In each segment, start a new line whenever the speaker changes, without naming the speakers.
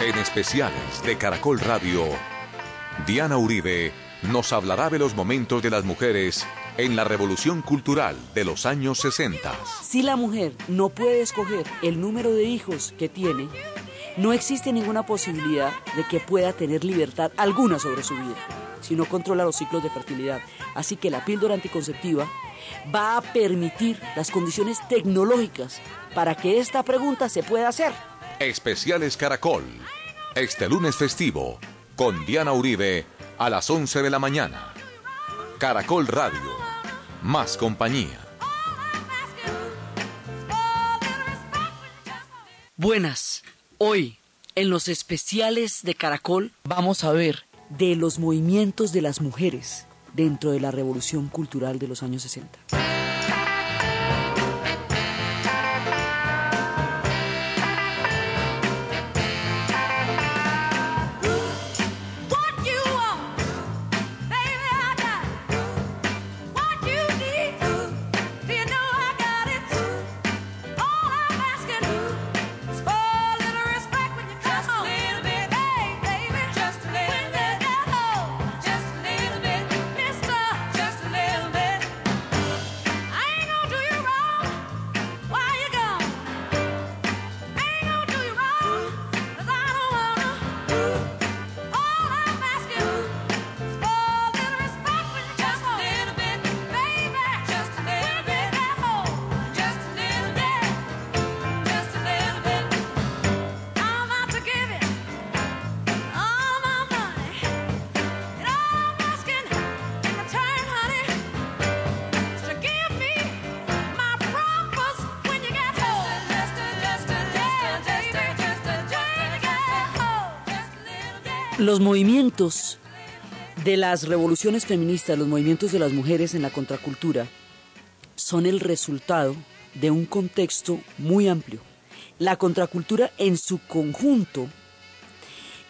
En especiales de Caracol Radio, Diana Uribe nos hablará de los momentos de las mujeres en la revolución cultural de los años 60.
Si la mujer no puede escoger el número de hijos que tiene, no existe ninguna posibilidad de que pueda tener libertad alguna sobre su vida, si no controla los ciclos de fertilidad. Así que la píldora anticonceptiva va a permitir las condiciones tecnológicas para que esta pregunta se pueda hacer.
Especiales Caracol. Este lunes festivo, con Diana Uribe, a las 11 de la mañana. Caracol Radio. Más compañía.
Buenas. Hoy, en los especiales de Caracol, vamos a ver de los movimientos de las mujeres dentro de la revolución cultural de los años 60. Los movimientos de las revoluciones feministas, los movimientos de las mujeres en la contracultura, son el resultado de un contexto muy amplio. La contracultura en su conjunto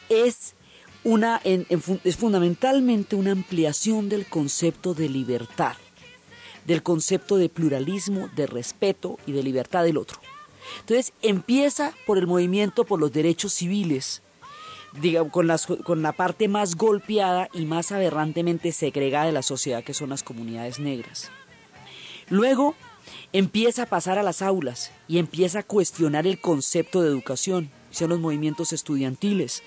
es, una, es fundamentalmente una ampliación del concepto de libertad, del concepto de pluralismo, de respeto y de libertad del otro. Entonces empieza por el movimiento por los derechos civiles, con, con la parte más golpeada y más aberrantemente segregada de la sociedad, que son las comunidades negras. Luego empieza a pasar a las aulas y empieza a cuestionar el concepto de educación, son los movimientos estudiantiles,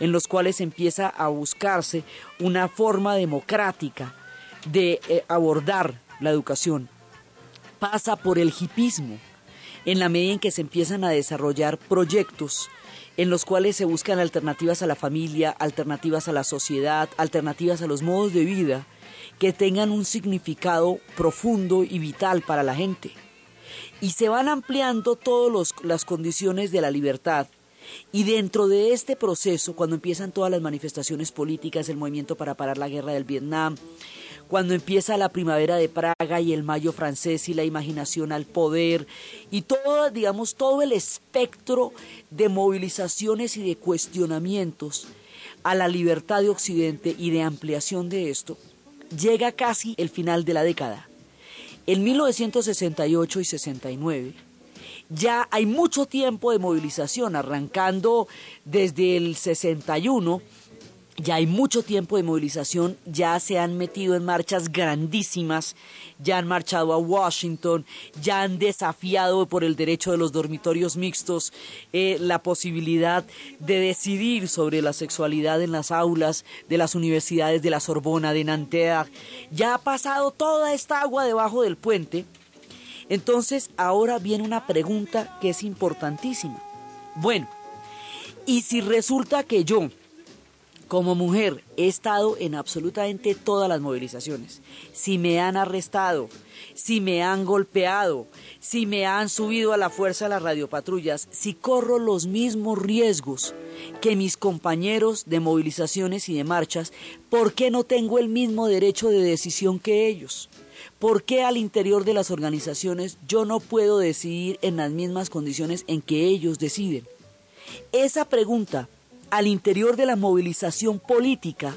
en los cuales empieza a buscarse una forma democrática de eh, abordar la educación. Pasa por el hipismo, en la medida en que se empiezan a desarrollar proyectos en los cuales se buscan alternativas a la familia, alternativas a la sociedad, alternativas a los modos de vida que tengan un significado profundo y vital para la gente. Y se van ampliando todas las condiciones de la libertad. Y dentro de este proceso, cuando empiezan todas las manifestaciones políticas, el movimiento para parar la guerra del Vietnam, cuando empieza la primavera de Praga y el mayo francés y la imaginación al poder y todo, digamos, todo el espectro de movilizaciones y de cuestionamientos a la libertad de Occidente y de ampliación de esto, llega casi el final de la década. En 1968 y 69 ya hay mucho tiempo de movilización, arrancando desde el 61 ya hay mucho tiempo de movilización, ya se han metido en marchas grandísimas, ya han marchado a Washington, ya han desafiado por el derecho de los dormitorios mixtos eh, la posibilidad de decidir sobre la sexualidad en las aulas de las universidades de la Sorbona, de Nanterre. Ya ha pasado toda esta agua debajo del puente. Entonces ahora viene una pregunta que es importantísima. Bueno, ¿y si resulta que yo, como mujer he estado en absolutamente todas las movilizaciones. Si me han arrestado, si me han golpeado, si me han subido a la fuerza de las radiopatrullas, si corro los mismos riesgos que mis compañeros de movilizaciones y de marchas, ¿por qué no tengo el mismo derecho de decisión que ellos? ¿Por qué al interior de las organizaciones yo no puedo decidir en las mismas condiciones en que ellos deciden? Esa pregunta al interior de la movilización política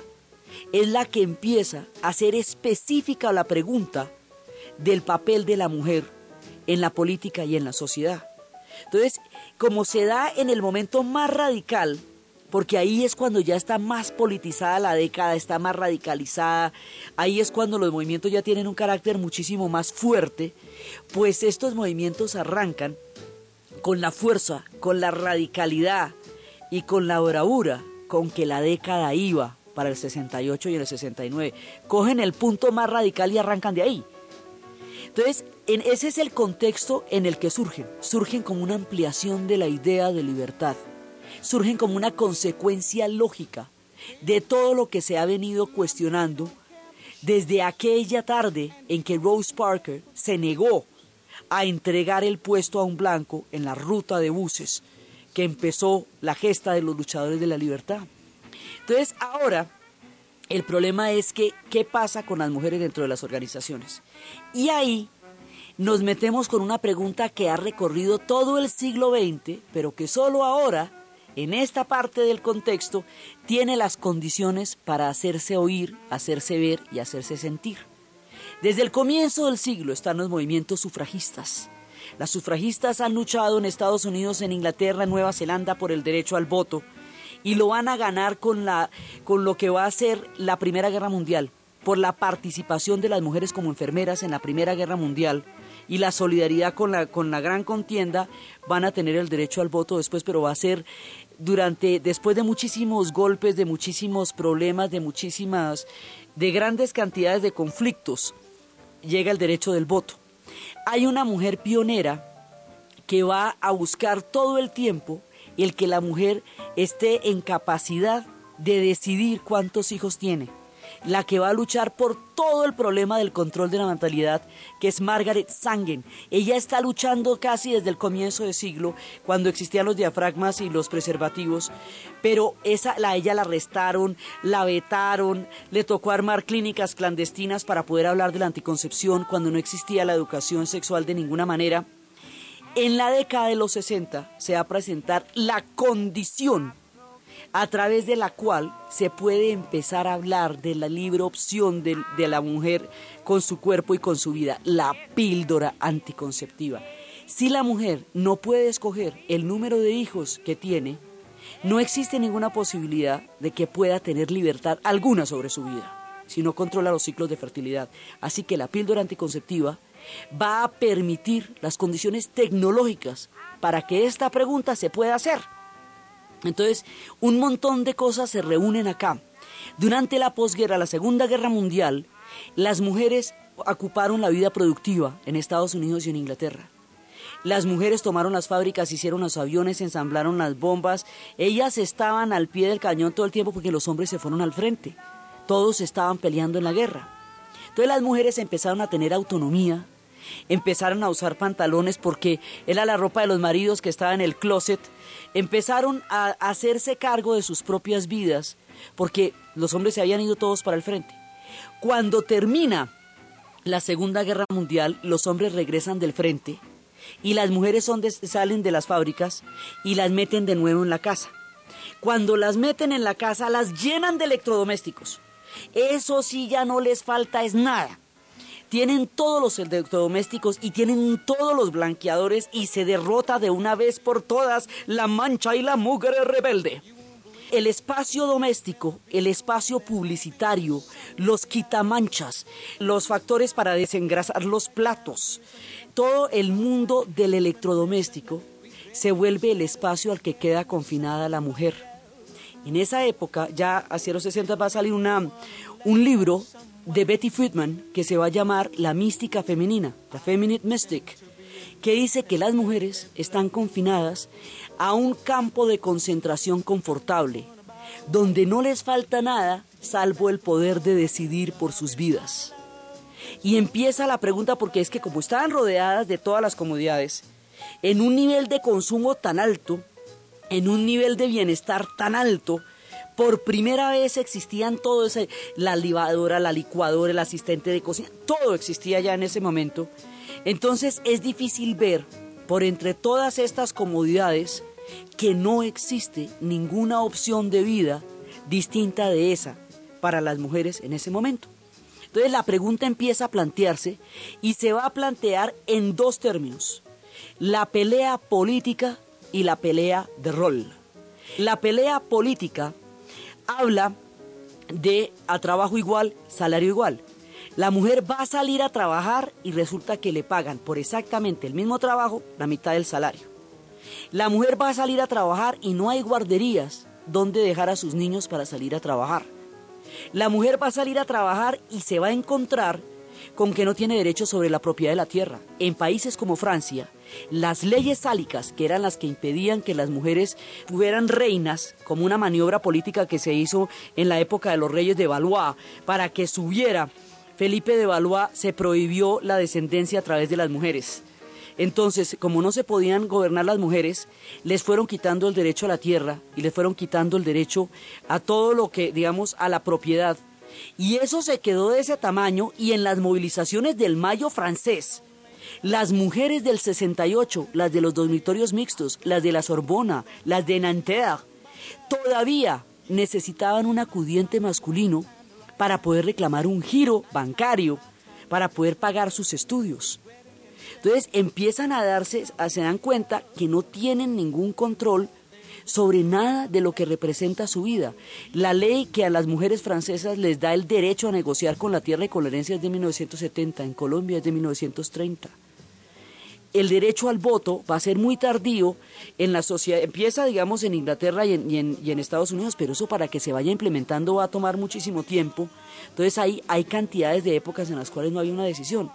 es la que empieza a ser específica la pregunta del papel de la mujer en la política y en la sociedad. Entonces, como se da en el momento más radical porque ahí es cuando ya está más politizada la década, está más radicalizada, ahí es cuando los movimientos ya tienen un carácter muchísimo más fuerte, pues estos movimientos arrancan con la fuerza, con la radicalidad y con la bravura con que la década iba para el 68 y el 69. Cogen el punto más radical y arrancan de ahí. Entonces, en ese es el contexto en el que surgen. Surgen como una ampliación de la idea de libertad. Surgen como una consecuencia lógica de todo lo que se ha venido cuestionando desde aquella tarde en que Rose Parker se negó a entregar el puesto a un blanco en la ruta de buses que empezó la gesta de los luchadores de la libertad. Entonces, ahora el problema es que, ¿qué pasa con las mujeres dentro de las organizaciones? Y ahí nos metemos con una pregunta que ha recorrido todo el siglo XX, pero que solo ahora, en esta parte del contexto, tiene las condiciones para hacerse oír, hacerse ver y hacerse sentir. Desde el comienzo del siglo están los movimientos sufragistas. Las sufragistas han luchado en Estados Unidos, en Inglaterra, en Nueva Zelanda por el derecho al voto y lo van a ganar con, la, con lo que va a ser la Primera Guerra Mundial, por la participación de las mujeres como enfermeras en la Primera Guerra Mundial y la solidaridad con la, con la gran contienda, van a tener el derecho al voto después, pero va a ser durante, después de muchísimos golpes, de muchísimos problemas, de muchísimas, de grandes cantidades de conflictos, llega el derecho del voto. Hay una mujer pionera que va a buscar todo el tiempo el que la mujer esté en capacidad de decidir cuántos hijos tiene. La que va a luchar por todo el problema del control de la natalidad, que es Margaret Sangen. Ella está luchando casi desde el comienzo del siglo, cuando existían los diafragmas y los preservativos, pero esa, la, ella la arrestaron, la vetaron, le tocó armar clínicas clandestinas para poder hablar de la anticoncepción cuando no existía la educación sexual de ninguna manera. En la década de los 60 se va a presentar la condición a través de la cual se puede empezar a hablar de la libre opción de, la mujer con su cuerpo y con su vida, la píldora anticonceptiva. Si la mujer no puede escoger el número de hijos que tiene, no existe ninguna posibilidad de que pueda tener libertad alguna sobre su vida, si no controla los ciclos de fertilidad. Así que la píldora anticonceptiva va a permitir las condiciones tecnológicas para que esta pregunta se pueda hacer. Entonces, un montón de cosas se reúnen acá. Durante la posguerra, la Segunda Guerra Mundial, las mujeres ocuparon la vida productiva en Estados Unidos y en Inglaterra. Las mujeres tomaron las fábricas, hicieron los aviones, ensamblaron las bombas. Ellas estaban al pie del cañón todo el tiempo porque los hombres se fueron al frente. Todos estaban peleando en la guerra. Entonces las mujeres empezaron a tener autonomía, empezaron a usar pantalones porque era la ropa de los maridos que estaba en el closet, empezaron a hacerse cargo de sus propias vidas porque los hombres se habían ido todos para el frente. Cuando termina la Segunda Guerra Mundial, los hombres regresan del frente y las mujeres salen de las fábricas y las meten de nuevo en la casa. Cuando las meten en la casa, las llenan de electrodomésticos. Eso sí ya no les falta es nada tienen todos los electrodomésticos y tienen todos los blanqueadores y se derrota de una vez por todas la mancha y la mugre rebelde. El espacio doméstico, el espacio publicitario, los quitamanchas, los factores para desengrasar los platos, todo el mundo del electrodoméstico se vuelve el espacio al que queda confinada la mujer. En esa época, ya hacia los 60 va a salir un libro de Betty Friedman que se va a llamar La mística femenina, The Feminine Mystic, que dice que las mujeres están confinadas a un campo de concentración confortable, donde no les falta nada salvo el poder de decidir por sus vidas. Y empieza la pregunta porque es que como estaban rodeadas de todas las comodidades, en un nivel de consumo tan alto, en un nivel de bienestar tan alto, por primera vez existían todo ese, la lavadora, la licuadora, el asistente de cocina, todo existía ya en ese momento. Entonces es difícil ver por entre todas estas comodidades que no existe ninguna opción de vida distinta de esa para las mujeres en ese momento. Entonces la pregunta empieza a plantearse y se va a plantear en dos términos, la pelea política y la pelea de rol. La pelea política habla de a trabajo igual, salario igual. La mujer va a salir a trabajar y resulta que le pagan por exactamente el mismo trabajo la mitad del salario. La mujer va a salir a trabajar y no hay guarderías donde dejar a sus niños para salir a trabajar. La mujer va a salir a trabajar y se va a encontrar con que no tiene derecho sobre la propiedad de la tierra. En países como Francia, las leyes sálicas, que eran las que impedían que las mujeres fueran reinas, como una maniobra política que se hizo en la época de los reyes de Valois, para que subiera Felipe de Valois, se prohibió la descendencia a través de las mujeres. Entonces, como no se podían gobernar las mujeres, les fueron quitando el derecho a la tierra y les fueron quitando el derecho a todo lo que, digamos, a la propiedad. Y eso se quedó de ese tamaño y en las movilizaciones del Mayo francés, las mujeres del 68, las de los dormitorios mixtos, las de la Sorbona, las de Nanterre, todavía necesitaban un acudiente masculino para poder reclamar un giro bancario, para poder pagar sus estudios. Entonces empiezan a darse, se dan cuenta que no tienen ningún control sobre nada de lo que representa su vida. La ley que a las mujeres francesas les da el derecho a negociar con la tierra y con la herencia es de 1970, en Colombia es de 1930. El derecho al voto va a ser muy tardío en la sociedad, empieza digamos en Inglaterra y en, y en Estados Unidos, pero eso para que se vaya implementando va a tomar muchísimo tiempo. Entonces ahí hay cantidades de épocas en las cuales no había una decisión.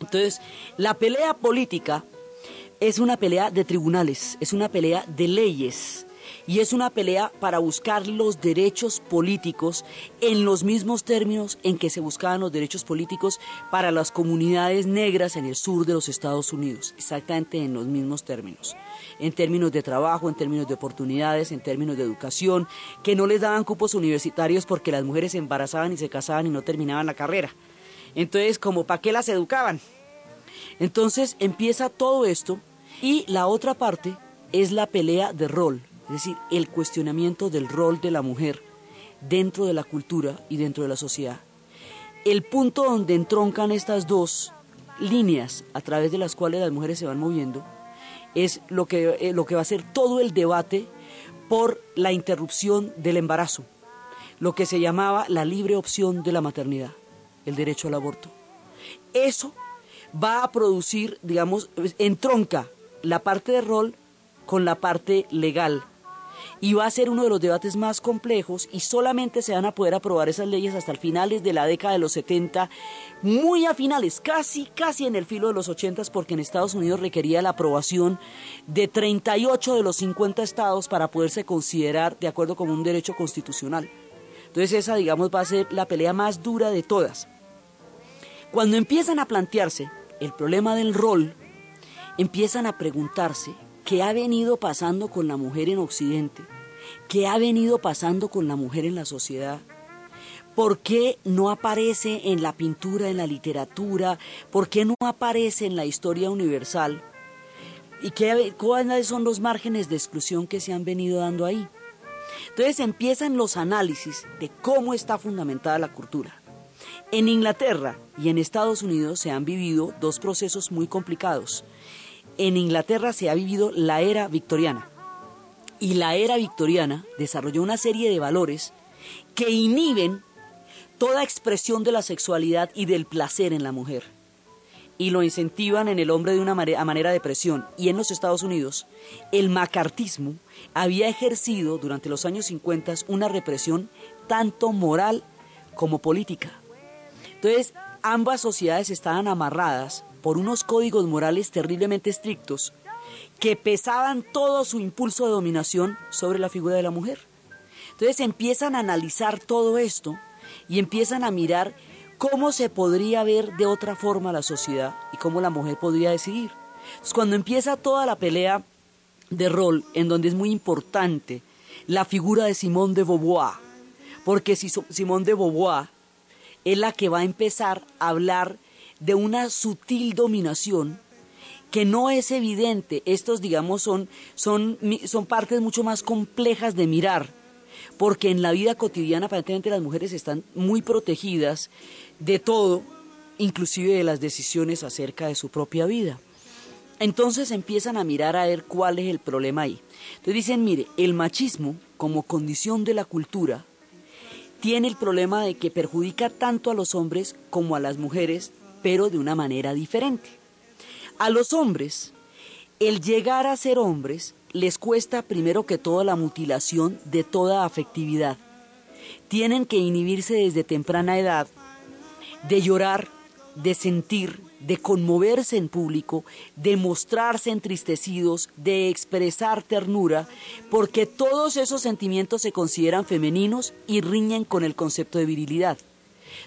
Entonces, la pelea política es una pelea de tribunales, es una pelea de leyes y es una pelea para buscar los derechos políticos en los mismos términos en que se buscaban los derechos políticos para las comunidades negras en el sur de los Estados Unidos, exactamente en los mismos términos, en términos de trabajo, en términos de oportunidades, en términos de educación, que no les daban cupos universitarios porque las mujeres se embarazaban y se casaban y no terminaban la carrera. Entonces, como para qué las educaban. Entonces empieza todo esto y la otra parte es la pelea de rol, es decir, el cuestionamiento del rol de la mujer dentro de la cultura y dentro de la sociedad. El punto donde entroncan estas dos líneas a través de las cuales las mujeres se van moviendo es lo que, eh, lo que va a ser todo el debate por la interrupción del embarazo, lo que se llamaba la libre opción de la maternidad, el derecho al aborto. Eso va a producir, digamos, entronca la parte de rol con la parte legal. Y va a ser uno de los debates más complejos y solamente se van a poder aprobar esas leyes hasta el finales de la década de los 70, muy a finales, casi, casi en el filo de los 80, porque en Estados Unidos requería la aprobación de 38 de los 50 estados para poderse considerar de acuerdo con un derecho constitucional. Entonces esa, digamos, va a ser la pelea más dura de todas. Cuando empiezan a plantearse el problema del rol, empiezan a preguntarse qué ha venido pasando con la mujer en Occidente, qué ha venido pasando con la mujer en la sociedad, por qué no aparece en la pintura, en la literatura, por qué no aparece en la historia universal y qué, cuáles son los márgenes de exclusión que se han venido dando ahí. Entonces empiezan los análisis de cómo está fundamentada la cultura. En Inglaterra y en Estados Unidos se han vivido dos procesos muy complicados. En Inglaterra se ha vivido la era victoriana y la era victoriana desarrolló una serie de valores que inhiben toda expresión de la sexualidad y del placer en la mujer y lo incentivan en el hombre de una manera de presión. Y en los Estados Unidos, el macartismo había ejercido durante los años 50 una represión tanto moral como política. Entonces, ambas sociedades estaban amarradas por unos códigos morales terriblemente estrictos que pesaban todo su impulso de dominación sobre la figura de la mujer. Entonces empiezan a analizar todo esto y empiezan a mirar cómo se podría ver de otra forma la sociedad y cómo la mujer podría decidir. Entonces, cuando empieza toda la pelea de rol, en donde es muy importante la figura de Simone de Beauvoir, porque si Simone de Beauvoir es la que va a empezar a hablar de una sutil dominación que no es evidente. Estos, digamos, son, son, son partes mucho más complejas de mirar, porque en la vida cotidiana aparentemente las mujeres están muy protegidas de todo, inclusive de las decisiones acerca de su propia vida. Entonces empiezan a mirar a ver cuál es el problema ahí. Entonces dicen, mire, el machismo como condición de la cultura tiene el problema de que perjudica tanto a los hombres como a las mujeres, pero de una manera diferente. A los hombres, el llegar a ser hombres les cuesta primero que todo la mutilación de toda afectividad. Tienen que inhibirse desde temprana edad de llorar, de sentir, de conmoverse en público, de mostrarse entristecidos, de expresar ternura, porque todos esos sentimientos se consideran femeninos y riñen con el concepto de virilidad.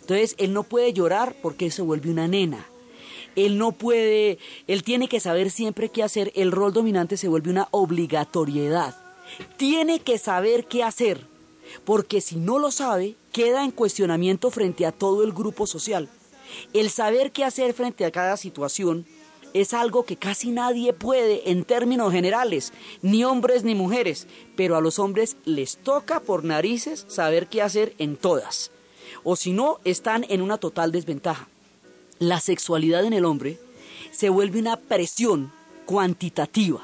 Entonces, él no puede llorar porque se vuelve una nena. Él no puede, él tiene que saber siempre qué hacer. El rol dominante se vuelve una obligatoriedad. Tiene que saber qué hacer, porque si no lo sabe, queda en cuestionamiento frente a todo el grupo social. El saber qué hacer frente a cada situación es algo que casi nadie puede en términos generales, ni hombres ni mujeres, pero a los hombres les toca por narices saber qué hacer en todas, o si no, están en una total desventaja. La sexualidad en el hombre se vuelve una presión cuantitativa.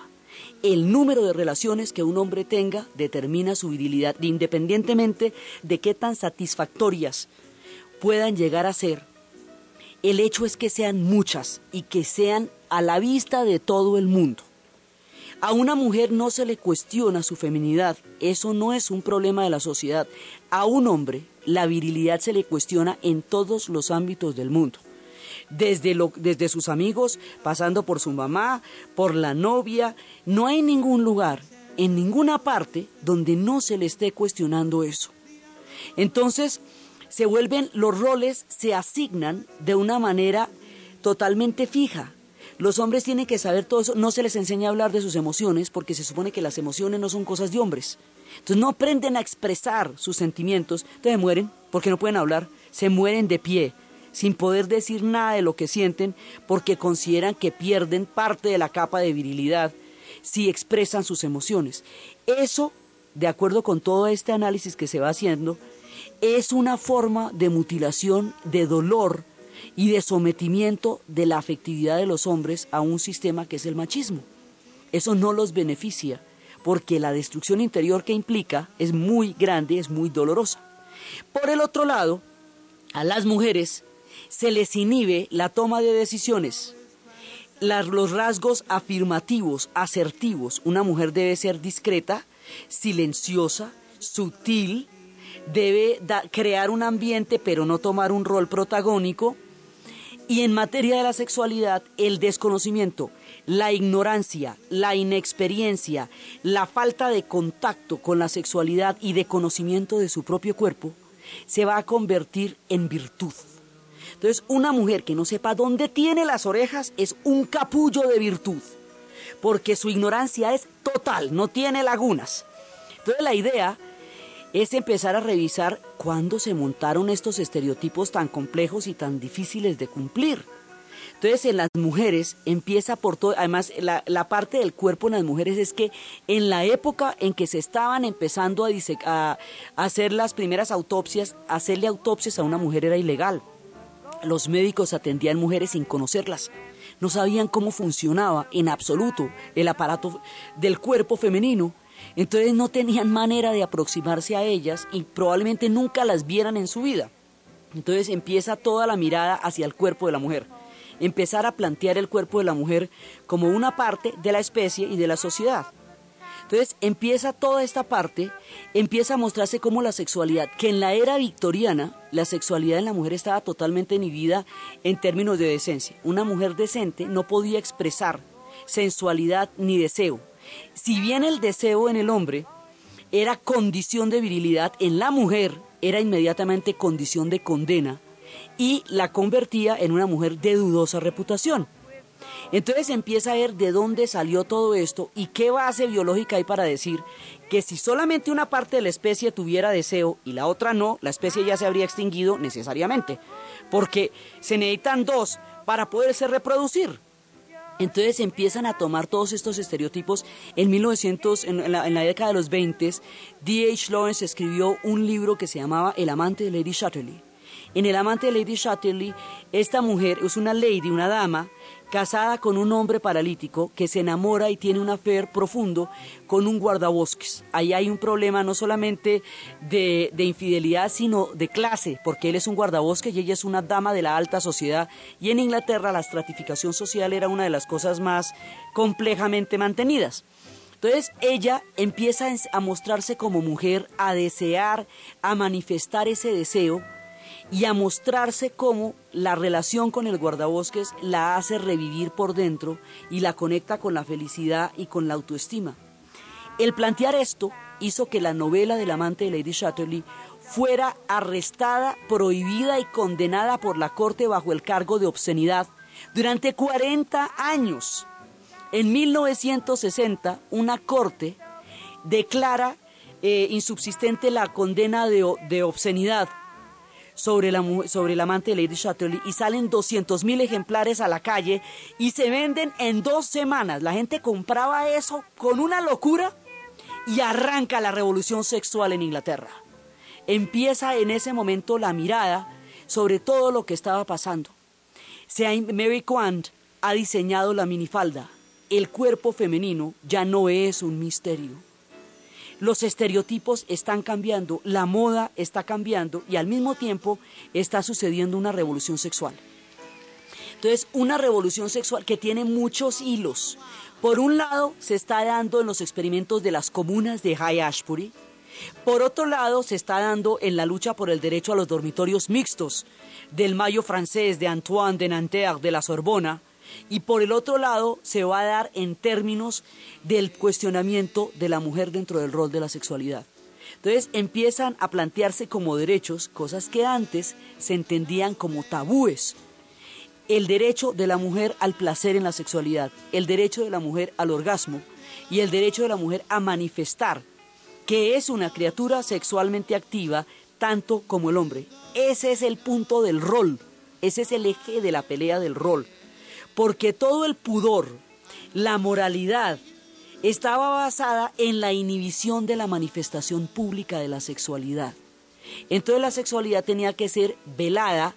El número de relaciones que un hombre tenga determina su virilidad, independientemente de qué tan satisfactorias puedan llegar a ser el hecho es que sean muchas y que sean a la vista de todo el mundo. A una mujer no se le cuestiona su feminidad, eso no es un problema de la sociedad. A un hombre la virilidad se le cuestiona en todos los ámbitos del mundo. Desde, desde sus amigos, pasando por su mamá, por la novia, no hay ningún lugar, en ninguna parte, donde no se le esté cuestionando eso. Entonces, se vuelven, los roles se asignan de una manera totalmente fija. Los hombres tienen que saber todo eso, no se les enseña a hablar de sus emociones porque se supone que las emociones no son cosas de hombres. Entonces no aprenden a expresar sus sentimientos, entonces mueren porque no pueden hablar, se mueren de pie, sin poder decir nada de lo que sienten porque consideran que pierden parte de la capa de virilidad si expresan sus emociones. Eso, de acuerdo con todo este análisis que se va haciendo, es una forma de mutilación, de dolor y de sometimiento de la afectividad de los hombres a un sistema que es el machismo. Eso no los beneficia porque la destrucción interior que implica es muy grande, es muy dolorosa. Por el otro lado, a las mujeres se les inhibe la toma de decisiones. los rasgos afirmativos, asertivos. Una mujer debe ser discreta, silenciosa, sutil, debe crear un ambiente pero no tomar un rol protagónico. Y en materia de la sexualidad, el desconocimiento, la ignorancia, la inexperiencia, la falta de contacto con la sexualidad y de conocimiento de su propio cuerpo, se va a convertir en virtud. Entonces, una mujer que no sepa dónde tiene las orejas es un capullo de virtud, porque su ignorancia es total, no tiene lagunas. Entonces, la idea es empezar a revisar cuándo se montaron estos estereotipos tan complejos y tan difíciles de cumplir. Entonces en las mujeres empieza por todo, además la, parte del cuerpo en las mujeres es que en la época en que se estaban empezando a, a, hacer las primeras autopsias, hacerle autopsias a una mujer era ilegal. Los médicos atendían mujeres sin conocerlas, no sabían cómo funcionaba en absoluto el aparato del cuerpo femenino entonces no tenían manera de aproximarse a ellas y probablemente nunca las vieran en su vida. Entonces empieza toda la mirada hacia el cuerpo de la mujer. Empezar a plantear el cuerpo de la mujer como una parte de la especie y de la sociedad. Entonces empieza toda esta parte, empieza a mostrarse como la sexualidad, que en la era victoriana la sexualidad en la mujer estaba totalmente inhibida en términos de decencia. Una mujer decente no podía expresar sensualidad ni deseo. Si bien el deseo en el hombre era condición de virilidad, en la mujer era inmediatamente condición de condena y la convertía en una mujer de dudosa reputación. Entonces empieza a ver de dónde salió todo esto y qué base biológica hay para decir que si solamente una parte de la especie tuviera deseo y la otra no, la especie ya se habría extinguido necesariamente, porque se necesitan dos para poderse reproducir. Entonces empiezan a tomar todos estos estereotipos. En 1900, en la, década de los 20, D.H. Lawrence escribió un libro que se llamaba El amante de Lady Chatterley. En El amante de Lady Chatterley, esta mujer es una lady, una dama, casada con un hombre paralítico que se enamora y tiene un afer profundo con un guardabosques. Ahí hay un problema no solamente de, de, infidelidad, sino de clase, porque él es un guardabosques y ella es una dama de la alta sociedad. Y en Inglaterra la estratificación social era una de las cosas más complejamente mantenidas. Entonces ella empieza a mostrarse como mujer, a desear, a manifestar ese deseo y a mostrarse como la relación con el guardabosques la hace revivir por dentro y la conecta con la felicidad y con la autoestima. El plantear esto hizo que la novela del amante de Lady Chatterley fuera arrestada, prohibida y condenada por la corte bajo el cargo de obscenidad durante 40 años. En 1960, una corte declara eh, insubsistente la condena de, de obscenidad sobre, la, sobre el amante de Lady Chatterley y salen 200 mil ejemplares a la calle y se venden en dos semanas. La gente compraba eso con una locura y arranca la revolución sexual en Inglaterra. Empieza en ese momento la mirada sobre todo lo que estaba pasando. Mary Quant ha diseñado la minifalda el cuerpo femenino ya no es un misterio. Los estereotipos están cambiando, la moda está cambiando y al mismo tiempo está sucediendo una revolución sexual. Entonces, una revolución sexual que tiene muchos hilos. Por un lado, se está dando en los experimentos de las comunas de High Ashbury. Por otro lado, se está dando en la lucha por el derecho a los dormitorios mixtos del Mayo francés de Antoine de Nanterre de la Sorbona, y por el otro lado se va a dar en términos del cuestionamiento de la mujer dentro del rol de la sexualidad. Entonces empiezan a plantearse como derechos cosas que antes se entendían como tabúes. El derecho de la mujer al placer en la sexualidad, el derecho de la mujer al orgasmo y el derecho de la mujer a manifestar que es una criatura sexualmente activa tanto como el hombre. Ese es el punto del rol, ese es el eje de la pelea del rol porque todo el pudor, la moralidad, estaba basada en la inhibición de la manifestación pública de la sexualidad. Entonces la sexualidad tenía que ser velada,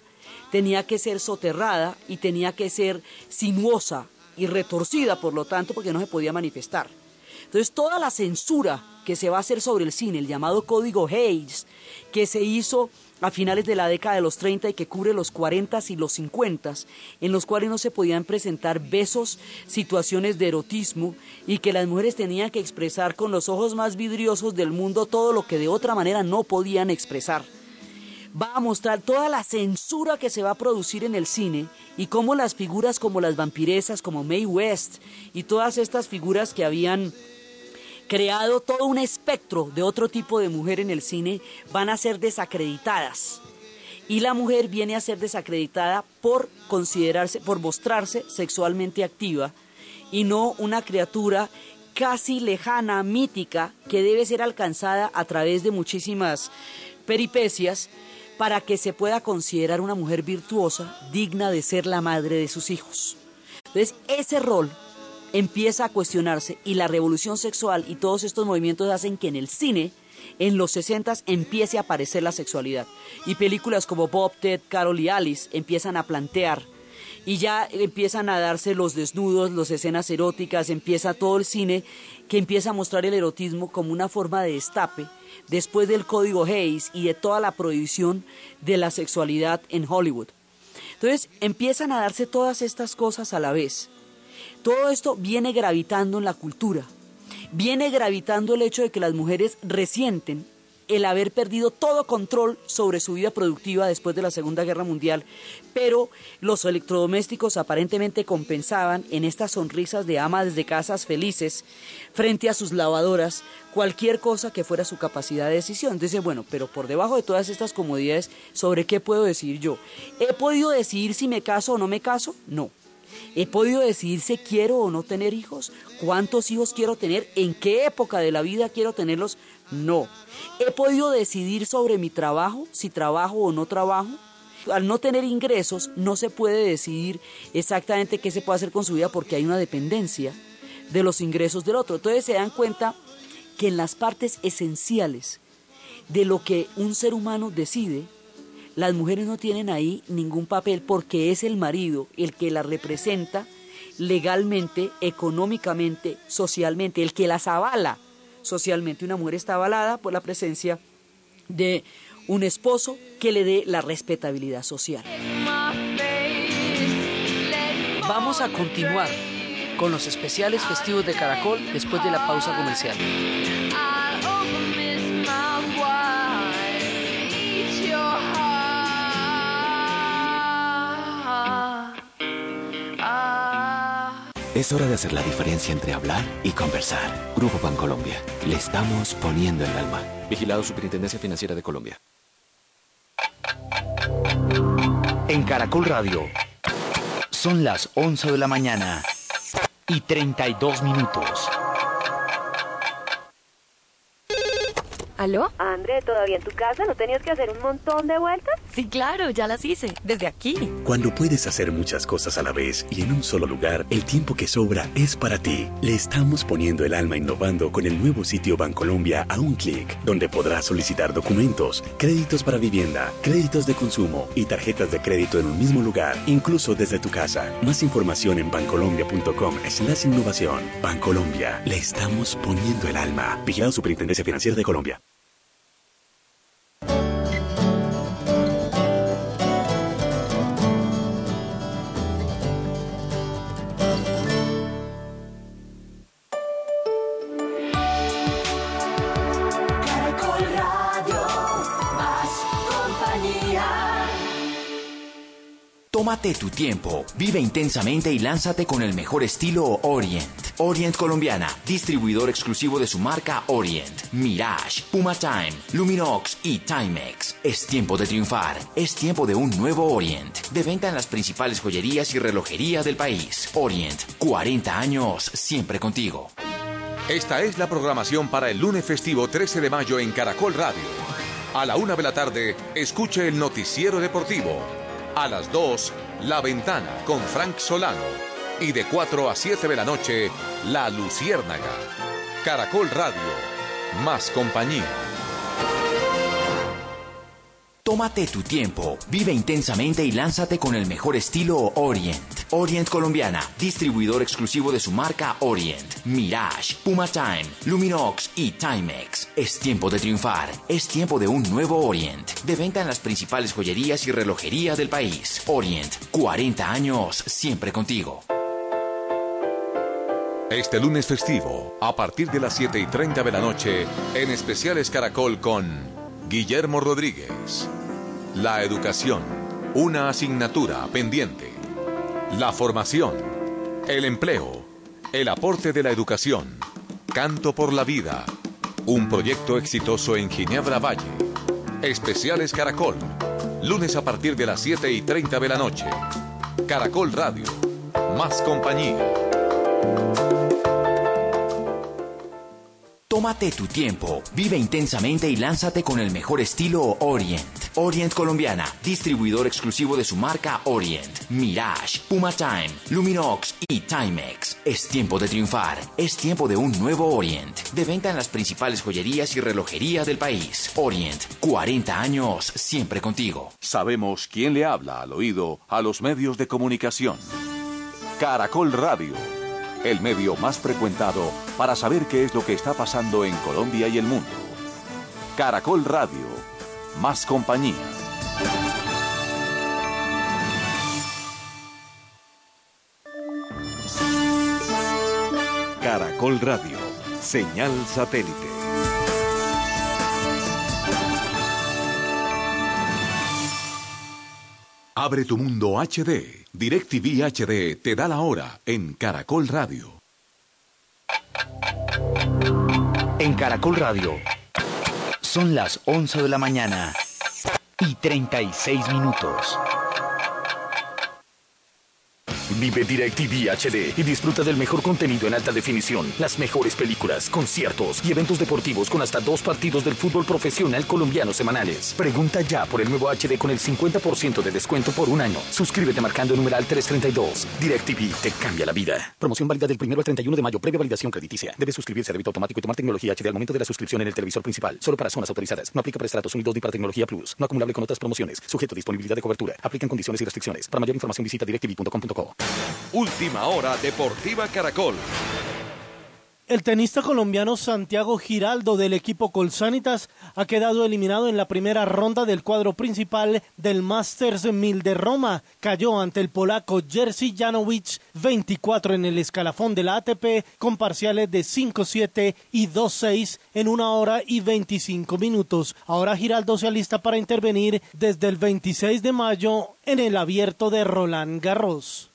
tenía que ser soterrada y tenía que ser sinuosa y retorcida, por lo tanto, porque no se podía manifestar. Entonces toda la censura que se va a hacer sobre el cine, el llamado Código Hayes, que se hizo a finales de la década de los 30 y que cubre los 40 y los 50, en los cuales no se podían presentar besos, situaciones de erotismo y que las mujeres tenían que expresar con los ojos más vidriosos del mundo todo lo que de otra manera no podían expresar. Va a mostrar toda la censura que se va a producir en el cine y cómo las figuras como las vampiresas, como Mae West y todas estas figuras que habían creado todo un espectro de otro tipo de mujer en el cine, van a ser desacreditadas. Y la mujer viene a ser desacreditada por considerarse, por mostrarse sexualmente activa y no una criatura casi lejana, mítica, que debe ser alcanzada a través de muchísimas peripecias para que se pueda considerar una mujer virtuosa, digna de ser la madre de sus hijos. Entonces, ese rol empieza a cuestionarse y la revolución sexual y todos estos movimientos hacen que en el cine en los 60 empiece a aparecer la sexualidad y películas como Bob, Ted, Carol y Alice empiezan a plantear y ya empiezan a darse los desnudos, las escenas eróticas, empieza todo el cine que empieza a mostrar el erotismo como una forma de destape después del código Hayes y de toda la prohibición de la sexualidad en Hollywood. Entonces empiezan a darse todas estas cosas a la vez todo esto viene gravitando en la cultura. Viene gravitando el hecho de que las mujeres resienten el haber perdido todo control sobre su vida productiva después de la Segunda Guerra Mundial, pero los electrodomésticos aparentemente compensaban en estas sonrisas de amas de casas felices frente a sus lavadoras cualquier cosa que fuera su capacidad de decisión. Dice, bueno, pero por debajo de todas estas comodidades, ¿sobre qué puedo decidir yo? ¿He podido decidir si me caso o no me caso? No. He podido decidir si quiero o no tener hijos, cuántos hijos quiero tener, en qué época de la vida quiero tenerlos. No. He podido decidir sobre mi trabajo, si trabajo o no trabajo. Al no tener ingresos, no se puede decidir exactamente qué se puede hacer con su vida porque hay una dependencia de los ingresos del otro. Entonces se dan cuenta que en las partes esenciales de lo que un ser humano decide, las mujeres no tienen ahí ningún papel porque es el marido el que la representa legalmente, económicamente, socialmente, el que las avala socialmente. Una mujer está avalada por la presencia de un esposo que le dé la respetabilidad social. Vamos a continuar con los especiales festivos de Caracol después de la pausa comercial.
Es hora de hacer la diferencia entre hablar y conversar. Grupo Bancolombia. Le estamos poniendo el alma. Vigilado Superintendencia Financiera de Colombia.
En Caracol Radio. Son las 11 de la mañana y 32 minutos.
¿Aló? André, ¿todavía en tu casa? ¿No tenías que hacer un montón de vueltas?
Sí, claro, ya las hice, desde aquí.
Cuando puedes hacer muchas cosas a la vez y en un solo lugar, el tiempo que sobra es para ti. Le estamos poniendo el alma innovando con el nuevo sitio Bancolombia a un clic, donde podrás solicitar documentos, créditos para vivienda, créditos de consumo y tarjetas de crédito en un mismo lugar, incluso desde tu casa. Más información en bancolombia.com slash innovación. Bancolombia, le estamos poniendo el alma. Vigilado Superintendencia Financiera de Colombia.
Tómate tu tiempo, vive intensamente y lánzate con el mejor estilo Orient. Orient Colombiana, distribuidor exclusivo de su marca Orient, Mirage, Puma Time, Luminox y Timex. Es tiempo de triunfar, es tiempo de un nuevo Orient. De venta en las principales joyerías y relojería del país. Orient, 40 años, siempre contigo.
Esta es la programación para el lunes festivo 13 de mayo en Caracol Radio. A la una de la tarde, escuche el noticiero deportivo. A las 2, La Ventana con Frank Solano. Y de 4 a 7 de la noche, La Luciérnaga. Caracol Radio. Más compañía.
Tómate tu tiempo, vive intensamente y lánzate con el mejor estilo Orient. Orient Colombiana, distribuidor exclusivo de su marca Orient, Mirage, Puma Time, Luminox y Timex. Es tiempo de triunfar, es tiempo de un nuevo Orient. De venta en las principales joyerías y relojería del país. Orient, 40 años, siempre contigo.
Este lunes festivo, a partir de las 7 y 30 de la noche, en especiales Caracol con Guillermo Rodríguez. La educación, una asignatura pendiente. La formación, el empleo, el aporte de la educación. Canto por la vida, un proyecto exitoso en Ginebra Valle. Especiales Caracol, lunes a partir de las 7 y 30 de la noche. Caracol Radio, más compañía.
Tómate tu tiempo, vive intensamente y lánzate con el mejor estilo Orient. Orient Colombiana, distribuidor exclusivo de su marca Orient, Mirage, Puma Time, Luminox y Timex. Es tiempo de triunfar, es tiempo de un nuevo Orient. De venta en las principales joyerías y relojería del país. Orient, 40 años, siempre contigo.
Sabemos quién le habla al oído a los medios de comunicación. Caracol Radio el medio más frecuentado para saber qué es lo que está pasando en Colombia y el mundo. Caracol Radio, más compañía. Caracol Radio, señal satélite. Abre tu mundo HD. DirecTV HD te da la hora en Caracol Radio.
En Caracol Radio. Son las 11 de la mañana y 36 minutos.
Vive DirecTV HD y disfruta del mejor contenido en alta definición, las mejores películas, conciertos y eventos deportivos con hasta dos partidos del fútbol profesional colombiano semanales. Pregunta ya por el nuevo HD con el 50% de descuento por un año. Suscríbete marcando el numeral 332. DirecTV te cambia la vida. Promoción válida del 1 al 31 de mayo, previa validación crediticia. Debe suscribirse a débito automático y tomar tecnología HD al momento de la suscripción en el televisor principal. Solo para zonas autorizadas. No aplica para estratos unidos ni para tecnología plus. No acumulable con otras promociones. Sujeto a disponibilidad de cobertura. Aplican condiciones y restricciones. Para mayor información visita directv.com.co.
Última hora Deportiva Caracol.
El tenista colombiano Santiago Giraldo del equipo Colsanitas ha quedado eliminado en la primera ronda del cuadro principal del Masters 1000 de Roma. Cayó ante el polaco Jerzy Janowicz 24 en el escalafón de la ATP con parciales de 5-7 y 2-6 en una hora y 25 minutos. Ahora Giraldo se alista para intervenir desde el 26 de mayo en el abierto de Roland Garros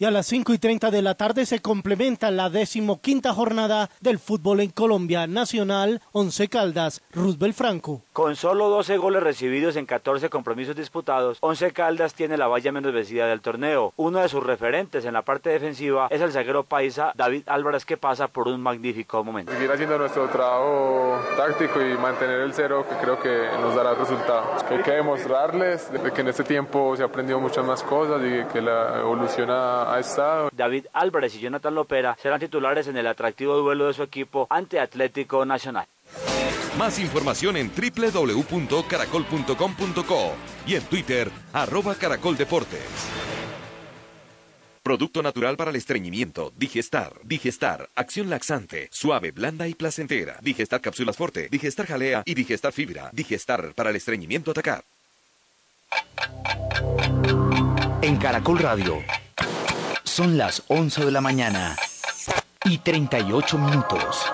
y a las 5 y 30 de la tarde se complementa la decimoquinta jornada del fútbol en Colombia Nacional, Once Caldas, Roosevelt Franco.
Con solo 12 goles recibidos en 14 compromisos disputados, Once Caldas tiene la valla menos vencida del torneo. Uno de sus referentes en la parte defensiva es el zaguero paisa David Álvarez que pasa por un magnífico momento.
Seguir haciendo nuestro trabajo táctico y mantener el cero que creo que nos dará resultado. Hay que demostrarles que en este tiempo se ha aprendido muchas más cosas y que la evolución ha estado.
David Álvarez y Jonathan Lopera serán titulares en el atractivo duelo de su equipo ante Atlético Nacional.
Más información en www.caracol.com.co y en Twitter, arroba caracoldeportes. Producto natural para el estreñimiento. Digestar. Digestar. Acción laxante. Suave, blanda y placentera. Digestar cápsulas fuerte. Digestar jalea y digestar fibra. Digestar para el estreñimiento atacar.
En Caracol Radio son las 11 de la mañana y 38 minutos.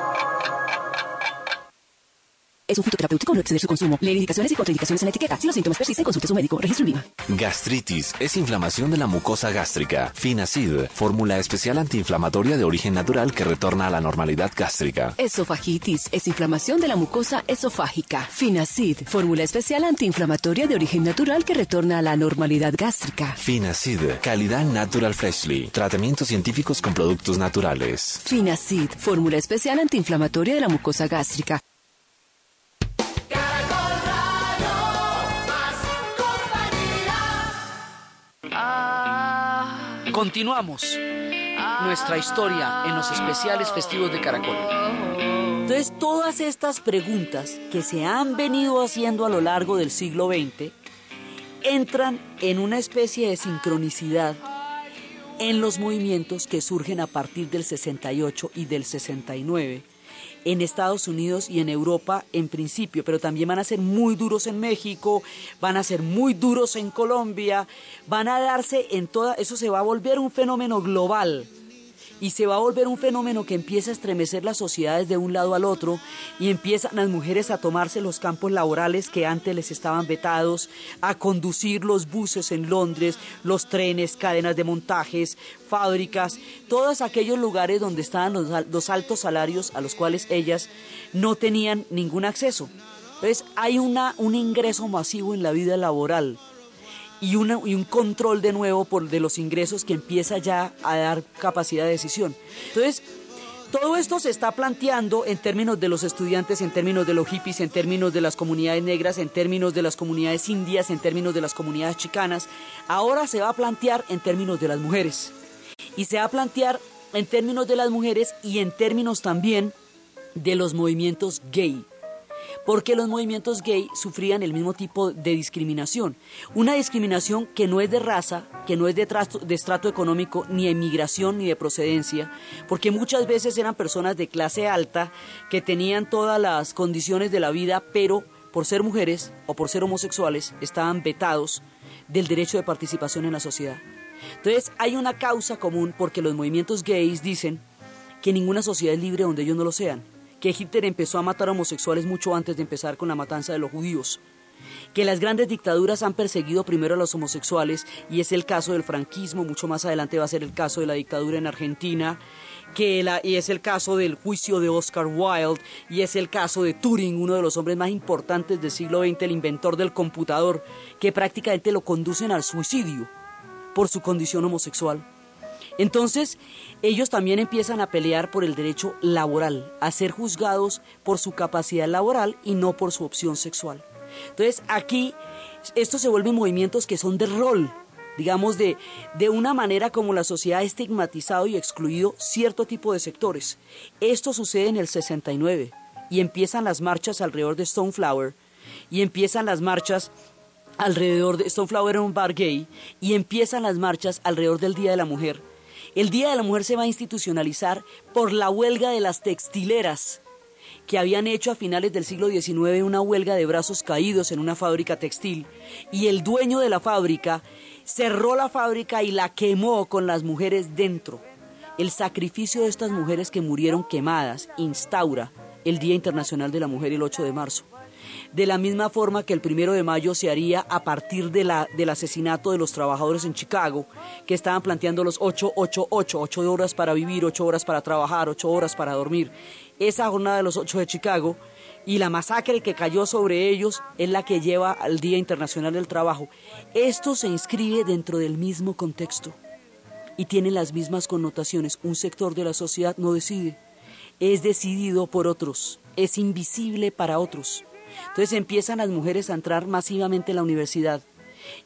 Es un fitoterapéutico, no exceder su consumo. Lee indicaciones y contraindicaciones en la etiqueta. Si los síntomas persisten, consulte a su médico. Registro en
Gastritis es inflamación de la mucosa gástrica. Finacid, fórmula especial antiinflamatoria de origen natural que retorna a la normalidad gástrica.
Esofagitis es inflamación de la mucosa esofágica. Finacid, fórmula especial antiinflamatoria de origen natural que retorna a la normalidad gástrica.
Finacid, calidad natural freshly. Tratamientos científicos con productos naturales.
Finacid, fórmula especial antiinflamatoria de la mucosa gástrica.
Continuamos nuestra historia en los especiales festivos de Caracol. Entonces, todas estas preguntas que se han venido haciendo a lo largo del siglo XX entran en una especie de sincronicidad en los movimientos que surgen a partir del 68 y del 69 en Estados Unidos y en Europa en principio, pero también van a ser muy duros en México, van a ser muy duros en Colombia, van a darse en toda, eso se va a volver un fenómeno global y se va a volver un fenómeno que empieza a estremecer las sociedades de un lado al otro y empiezan las mujeres a tomarse los campos laborales que antes les estaban vetados, a conducir los buses en Londres, los trenes, cadenas de montajes, fábricas, todos aquellos lugares donde estaban los, altos salarios a los cuales ellas no tenían ningún acceso. Entonces hay un ingreso masivo en la vida laboral y, un control de nuevo por, de los ingresos que empieza ya a dar capacidad de decisión. Entonces, todo esto se está planteando en términos de los estudiantes, en términos de los hippies, en términos de las comunidades negras, en términos de las comunidades indias, en términos de las comunidades chicanas. Ahora se va a plantear en términos de las mujeres. Y se va a plantear en términos de las mujeres y en términos también de los movimientos gay porque los movimientos gay sufrían el mismo tipo de discriminación. Una discriminación que no es de raza, que no es de, estrato económico, ni de migración, ni de procedencia, porque muchas veces eran personas de clase alta que tenían todas las condiciones de la vida, pero por ser mujeres o por ser homosexuales estaban vetados del derecho de participación en la sociedad. Entonces hay una causa común porque los movimientos gays dicen que ninguna sociedad es libre donde ellos no lo sean que Hitler empezó a matar homosexuales mucho antes de empezar con la matanza de los judíos, que las grandes dictaduras han perseguido primero a los homosexuales y es el caso del franquismo, mucho más adelante va a ser el caso de la dictadura en Argentina, que la, y es el caso del juicio de Oscar Wilde y es el caso de Turing, uno de los hombres más importantes del siglo XX, el inventor del computador, que prácticamente lo conducen al suicidio por su condición homosexual. Entonces, ellos también empiezan a pelear por el derecho laboral, a ser juzgados por su capacidad laboral y no por su opción sexual. Entonces, aquí, estos se vuelven movimientos que son de rol, digamos, de, de una manera como la sociedad ha estigmatizado y excluido cierto tipo de sectores. Esto sucede en el 69 y empiezan las marchas alrededor de Stoneflower y empiezan las marchas alrededor de Stoneflower era un bar gay y empiezan las marchas alrededor del Día de la Mujer. El Día de la Mujer se va a institucionalizar por la huelga de las textileras que habían hecho a finales del siglo XIX una huelga de brazos caídos en una fábrica textil y el dueño de la fábrica cerró la fábrica y la quemó con las mujeres dentro. El sacrificio de estas mujeres que murieron quemadas instaura el Día Internacional de la Mujer el 8 de marzo de la misma forma que el primero de mayo se haría a partir de la, del asesinato de los trabajadores en Chicago, que estaban planteando los 8, 8, 8, 8 horas para vivir, 8 horas para trabajar, 8 horas para dormir. Esa jornada de los 8 de Chicago y la masacre que cayó sobre ellos es la que lleva al Día Internacional del Trabajo. Esto se inscribe dentro del mismo contexto y tiene las mismas connotaciones. Un sector de la sociedad no decide, es decidido por otros, es invisible para otros. Entonces empiezan las mujeres a entrar masivamente en la universidad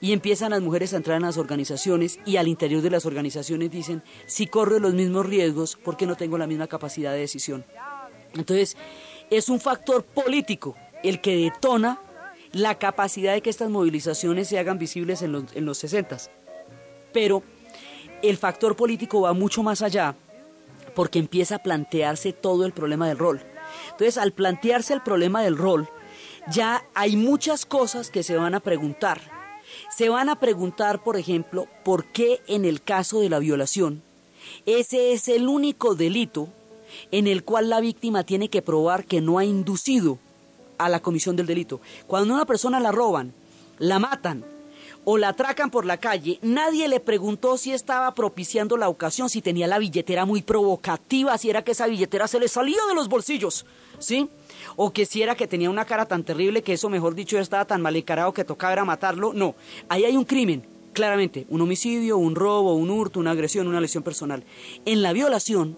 y empiezan las mujeres a entrar en las organizaciones y al interior de las organizaciones dicen, si corro los mismos riesgos, ¿por qué no tengo la misma capacidad de decisión? Entonces, es un factor político el que detona la capacidad de que estas movilizaciones se hagan visibles en los, en los 60. Pero el factor político va mucho más allá porque empieza a plantearse todo el problema del rol. Entonces, al plantearse el problema del rol, ya hay muchas cosas que se van a preguntar. Se van a preguntar, por ejemplo, por qué en el caso de la violación, ese es el único delito en el cual la víctima tiene que probar que no ha inducido a la comisión del delito. Cuando una persona la roban, la matan o la atracan por la calle, nadie le preguntó si estaba propiciando la ocasión, si tenía la billetera muy provocativa, si era que esa billetera se le salía de los bolsillos, ¿sí? o que si era que tenía una cara tan terrible que eso, mejor dicho, estaba tan mal encarado que tocaba matarlo. No, ahí hay un crimen, claramente, un homicidio, un robo, un hurto, una agresión, una lesión personal. En la violación,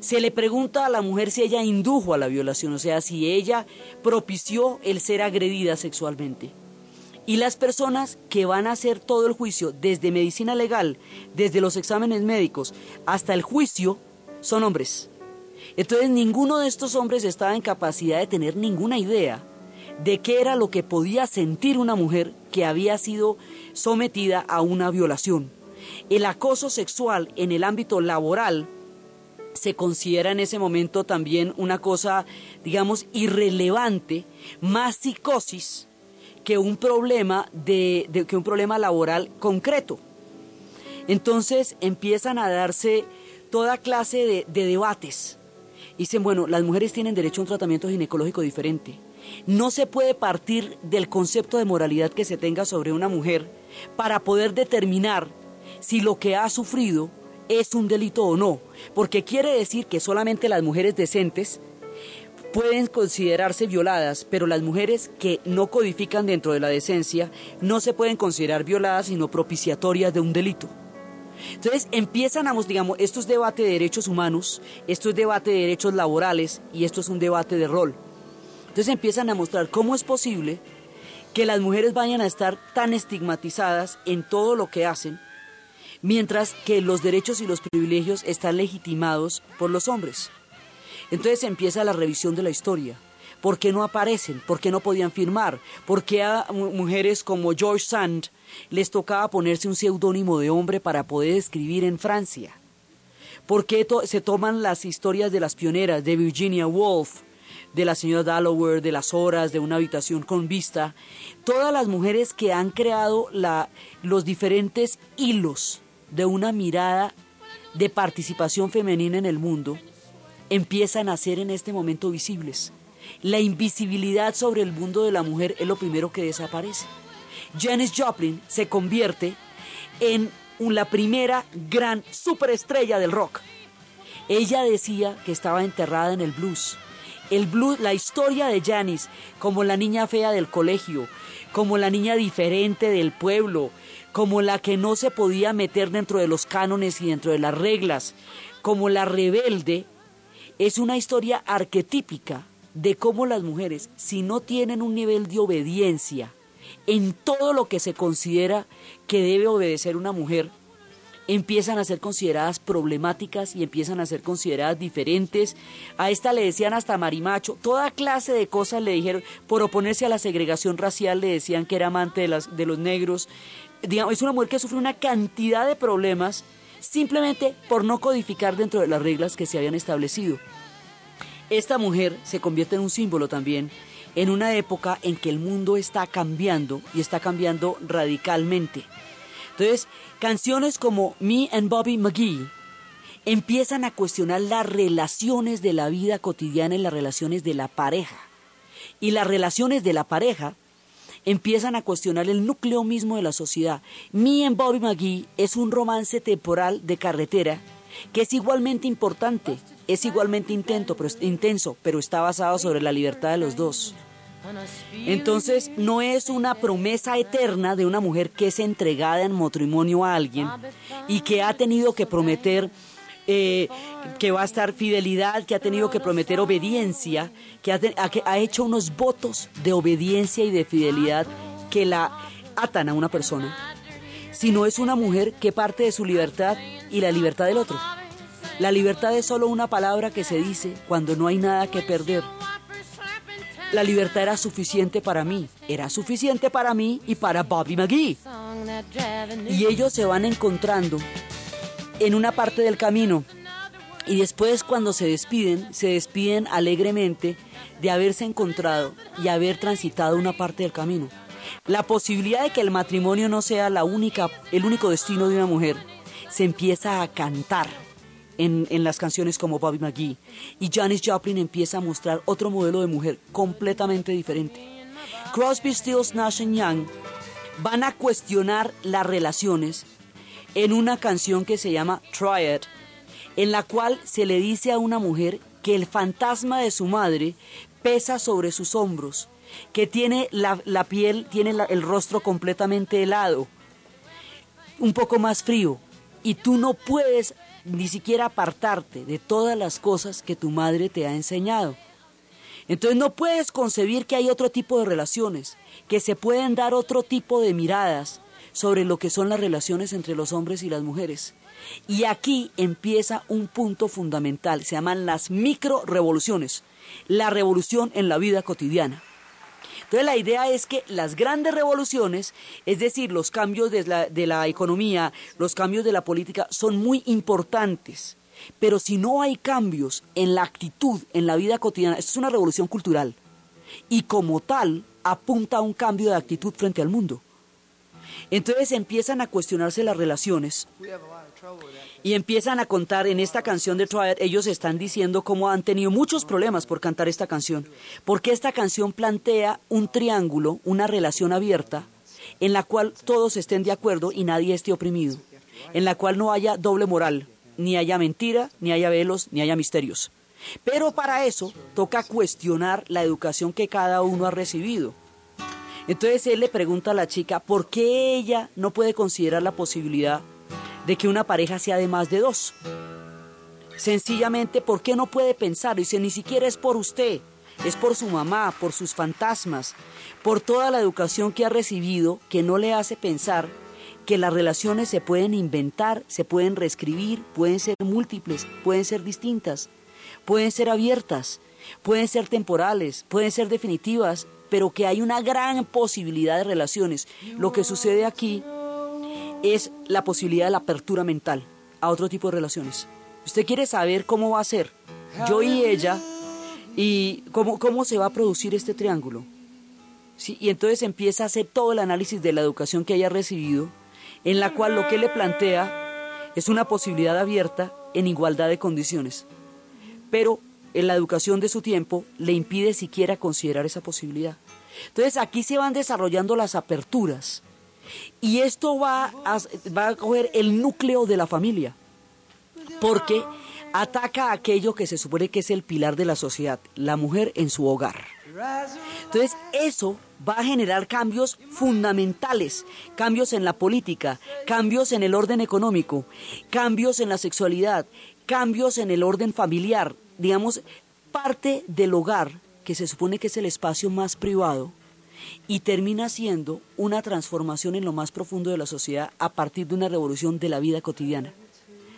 se le pregunta a la mujer si ella indujo a la violación, o sea, si ella propició el ser agredida sexualmente. Y las personas que van a hacer todo el juicio, desde medicina legal, desde los exámenes médicos hasta el juicio, son hombres. Entonces ninguno de estos hombres estaba en capacidad de tener ninguna idea de qué era lo que podía sentir una mujer que había sido sometida a una violación. El acoso sexual en el ámbito laboral se considera en ese momento también una cosa, digamos, irrelevante, más psicosis que un problema de, que un problema laboral concreto. Entonces empiezan a darse toda clase de debates dicen, bueno, las mujeres tienen derecho a un tratamiento ginecológico diferente. No se puede partir del concepto de moralidad que se tenga sobre una mujer para poder determinar si lo que ha sufrido es un delito o no, porque quiere decir que solamente las mujeres decentes pueden considerarse violadas, pero las mujeres que no codifican dentro de la decencia no se pueden considerar violadas sino propiciatorias de un delito. Entonces empiezan, a, digamos, esto es debate de derechos humanos, esto es debate de derechos laborales y esto es un debate de rol. Entonces empiezan a mostrar cómo es posible que las mujeres vayan a estar tan estigmatizadas en todo lo que hacen, mientras que los derechos y los privilegios están legitimados por los hombres. Entonces empieza la revisión de la historia. ¿Por qué no aparecen? ¿Por qué no podían firmar? ¿Por qué a mujeres como George Sand les tocaba ponerse un seudónimo de hombre para poder escribir en Francia? ¿Por qué se toman las historias de las pioneras, de Virginia Woolf, de la señora Dalloway, de las horas, de una habitación con vista? Todas las mujeres que han creado los diferentes hilos de una mirada de participación femenina en el mundo empiezan a ser en este momento visibles. La invisibilidad sobre el mundo de la mujer es lo primero que desaparece. Janis Joplin se convierte en la primera gran superestrella del rock. Ella decía que estaba enterrada en el blues. El blues, la historia de Janis como la niña fea del colegio, como la niña diferente del pueblo, como la que no se podía meter dentro de los cánones y dentro de las reglas, como la rebelde, es una historia arquetípica de cómo las mujeres, si no tienen un nivel de obediencia en todo lo que se considera que debe obedecer una mujer, empiezan a ser consideradas problemáticas y empiezan a ser consideradas diferentes. A esta le decían hasta marimacho, toda clase de cosas le dijeron, por oponerse a la segregación racial le decían que era amante de, las, de los negros. Digamos, es una mujer que sufre una cantidad de problemas simplemente por no codificar dentro de las reglas que se habían establecido. Esta mujer se convierte en un símbolo también en una época en que el mundo está cambiando y está cambiando radicalmente. Entonces, canciones como Me and Bobby McGee empiezan a cuestionar las relaciones de la vida cotidiana y las relaciones de la pareja. Y las relaciones de la pareja empiezan a cuestionar el núcleo mismo de la sociedad. Me and Bobby McGee es un romance temporal de carretera que es igualmente importante, es igualmente intenso, pero, intenso, pero está basado sobre la libertad de los dos. Entonces no es una promesa eterna de una mujer que es entregada en matrimonio a alguien y que ha tenido que prometer eh, que va a estar fidelidad, que ha tenido que prometer obediencia, que ha, ha hecho unos votos de obediencia y de fidelidad que la atan a una persona, sino es una mujer que parte de su libertad y la libertad del otro. La libertad es solo una palabra que se dice cuando no hay nada que perder la libertad era suficiente para mí, era suficiente para mí y para Bobby McGee. Y ellos se van encontrando en una parte del camino y después cuando se despiden, se despiden alegremente de haberse encontrado y haber transitado una parte del camino. La posibilidad de que el matrimonio no sea la única, el único destino de una mujer se empieza a cantar en, las canciones como Bobby McGee. Y Janis Joplin empieza a mostrar otro modelo de mujer completamente diferente. Crosby, Stills, Nash Young van a cuestionar las relaciones en una canción que se llama Try It, en la cual se le dice a una mujer que el fantasma de su madre pesa sobre sus hombros, que tiene la, piel, tiene el rostro completamente helado, un poco más frío, y tú no puedes ni siquiera apartarte de todas las cosas que tu madre te ha enseñado. Entonces no puedes concebir que hay otro tipo de relaciones, que se pueden dar otro tipo de miradas sobre lo que son las relaciones entre los hombres y las mujeres. Y aquí empieza un punto fundamental, se llaman las micro revoluciones, la revolución en la vida cotidiana. Entonces la idea es que las grandes revoluciones, es decir, los cambios de la, de la economía, los cambios de la política, son muy importantes. Pero si no hay cambios en la actitud, en la vida cotidiana, esto es una revolución cultural. Y como tal, apunta a un cambio de actitud frente al mundo. Entonces empiezan a cuestionarse las relaciones y empiezan a contar en esta canción de Triad, ellos están diciendo cómo han tenido muchos problemas por cantar esta canción, porque esta canción plantea un triángulo, una relación abierta, en la cual todos estén de acuerdo y nadie esté oprimido, en la cual no haya doble moral, ni haya mentira, ni haya velos, ni haya misterios. Pero para eso toca cuestionar la educación que cada uno ha recibido. Entonces él le pregunta a la chica por qué ella no puede considerar la posibilidad de que una pareja sea de más de dos. Sencillamente, ¿por qué no puede pensar? Dice, ni siquiera es por usted, es por su mamá, por sus fantasmas, por toda la educación que ha recibido que no le hace pensar que las relaciones se pueden inventar, se pueden reescribir, pueden ser múltiples, pueden ser distintas, pueden ser abiertas, pueden ser temporales, pueden ser definitivas, pero que hay una gran posibilidad de relaciones. Lo que sucede aquí es la posibilidad de la apertura mental a otro tipo de relaciones. Usted quiere saber cómo va a ser yo y ella y cómo, cómo se va a producir este triángulo. ¿Sí? Y entonces empieza a hacer todo el análisis de la educación que haya recibido, en la cual lo que le plantea es una posibilidad abierta en igualdad de condiciones. Pero en la educación de su tiempo le impide siquiera considerar esa posibilidad. Entonces aquí se van desarrollando las aperturas y esto va a, coger el núcleo de la familia, porque ataca aquello que se supone que es el pilar de la sociedad, la mujer en su hogar. Entonces, eso va a generar cambios fundamentales, cambios en la política, cambios en el orden económico, cambios en la sexualidad, cambios en el orden familiar, digamos, parte del hogar, que se supone que es el espacio más privado, y termina siendo una transformación en lo más profundo de la sociedad a partir de una revolución de la vida cotidiana,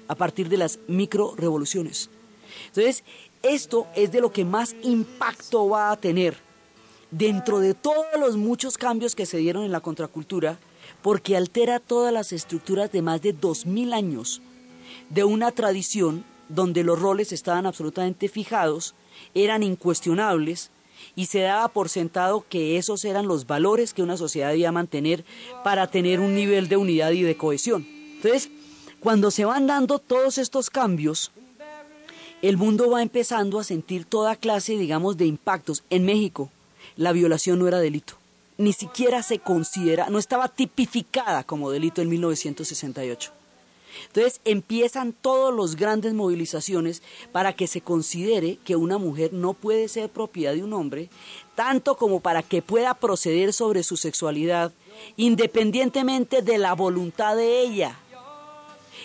a partir de las micro revoluciones. Entonces, esto es de lo que más impacto va a tener dentro de todos los muchos cambios que se dieron en la contracultura, porque altera todas las estructuras de más de dos mil años de una tradición donde los roles estaban absolutamente fijados, eran incuestionables, y se daba por sentado que esos eran los valores que una sociedad debía mantener para tener un nivel de unidad y de cohesión. Entonces, cuando se van dando todos estos cambios, el mundo va empezando a sentir toda clase, digamos, de impactos. En México, la violación no era delito. Ni siquiera se considera, no estaba tipificada como delito en 1968. Entonces empiezan todas las grandes movilizaciones para que se considere que una mujer no puede ser propiedad de un hombre, tanto como para que pueda proceder sobre su sexualidad, independientemente de la voluntad de ella.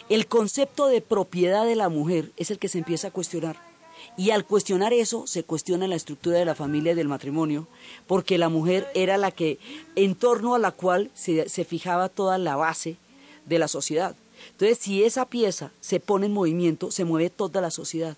El concepto de propiedad de la mujer es el que se empieza a cuestionar. Y al cuestionar eso, se cuestiona la estructura de la familia y del matrimonio, porque la mujer era la que, en torno a la cual se, se fijaba toda la base de la sociedad. Entonces, si esa pieza se pone en movimiento, se mueve toda la sociedad.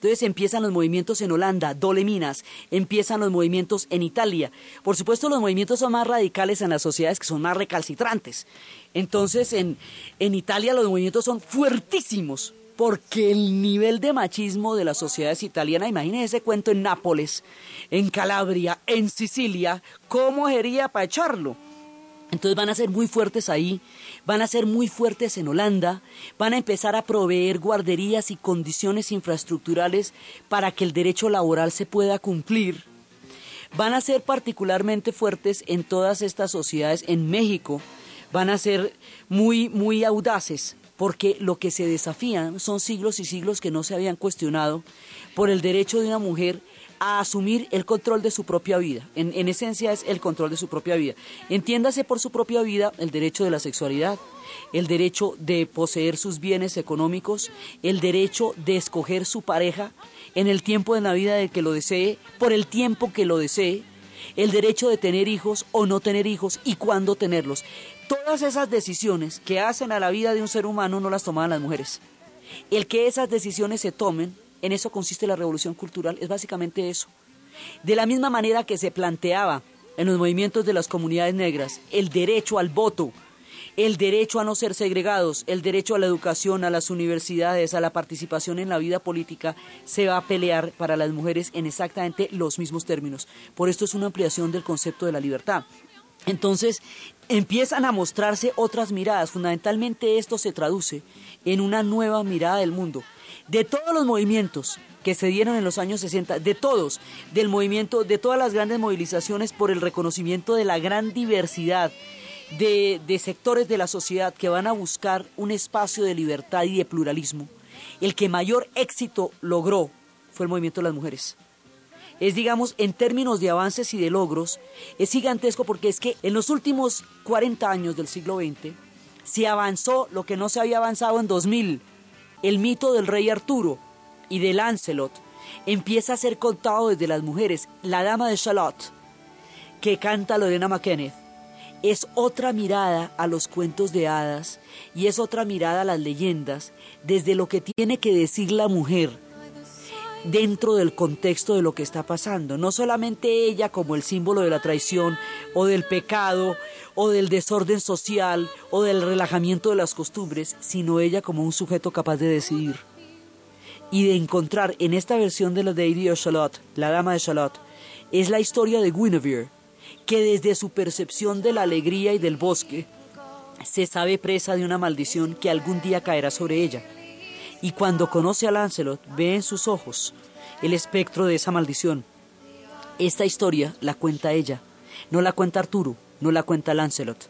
Entonces empiezan los movimientos en Holanda, Dole Minas, empiezan los movimientos en Italia. Por supuesto, los movimientos son más radicales en las sociedades que son más recalcitrantes. Entonces, en, en Italia los movimientos son fuertísimos, porque el nivel de machismo de las sociedades italianas, imagínense ese cuento en Nápoles, en Calabria, en Sicilia, ¿cómo sería para echarlo? Entonces van a ser muy fuertes ahí, van a ser muy fuertes en Holanda, van a empezar a proveer guarderías y condiciones infraestructurales para que el derecho laboral se pueda cumplir. Van a ser particularmente fuertes en todas estas sociedades en México, van a ser muy muy audaces porque lo que se desafían son siglos y siglos que no se habían cuestionado por el derecho de una mujer a asumir el control de su propia vida. En, esencia es el control de su propia vida. Entiéndase por su propia vida el derecho de la sexualidad, el derecho de poseer sus bienes económicos, el derecho de escoger su pareja en el tiempo de la vida de que lo desee, por el tiempo que lo desee, el derecho de tener hijos o no tener hijos y cuándo tenerlos. Todas esas decisiones que hacen a la vida de un ser humano no las tomaban las mujeres. El que esas decisiones se tomen en eso consiste la revolución cultural, es básicamente eso. De la misma manera que se planteaba en los movimientos de las comunidades negras el derecho al voto, el derecho a no ser segregados, el derecho a la educación, a las universidades, a la participación en la vida política, se va a pelear para las mujeres en exactamente los mismos términos. Por esto es una ampliación del concepto de la libertad. Entonces, empiezan a mostrarse otras miradas. Fundamentalmente esto se traduce en una nueva mirada del mundo de todos los movimientos que se dieron en los años 60, de todos, del movimiento, de todas las grandes movilizaciones por el reconocimiento de la gran diversidad de, de sectores de la sociedad que van a buscar un espacio de libertad y de pluralismo, el que mayor éxito logró fue el movimiento de las mujeres. Es, digamos, en términos de avances y de logros, es gigantesco porque es que en los últimos 40 años del siglo XX se avanzó lo que no se había avanzado en 2000, el mito del rey Arturo y de Lancelot empieza a ser contado desde las mujeres. La dama de Charlotte, que canta Lorena McKenneth, es otra mirada a los cuentos de hadas y es otra mirada a las leyendas desde lo que tiene que decir la mujer dentro del contexto de lo que está pasando. No solamente ella como el símbolo de la traición o del pecado o del desorden social o del relajamiento de las costumbres, sino ella como un sujeto capaz de decidir. Y de encontrar en esta versión de la Lady of Charlotte, la Dama de Charlotte, es la historia de Guinevere, que desde su percepción de la alegría y del bosque, se sabe presa de una maldición que algún día caerá sobre ella y cuando conoce a Lancelot ve en sus ojos el espectro de esa maldición. Esta historia la cuenta ella, no la cuenta Arturo, no la cuenta Lancelot,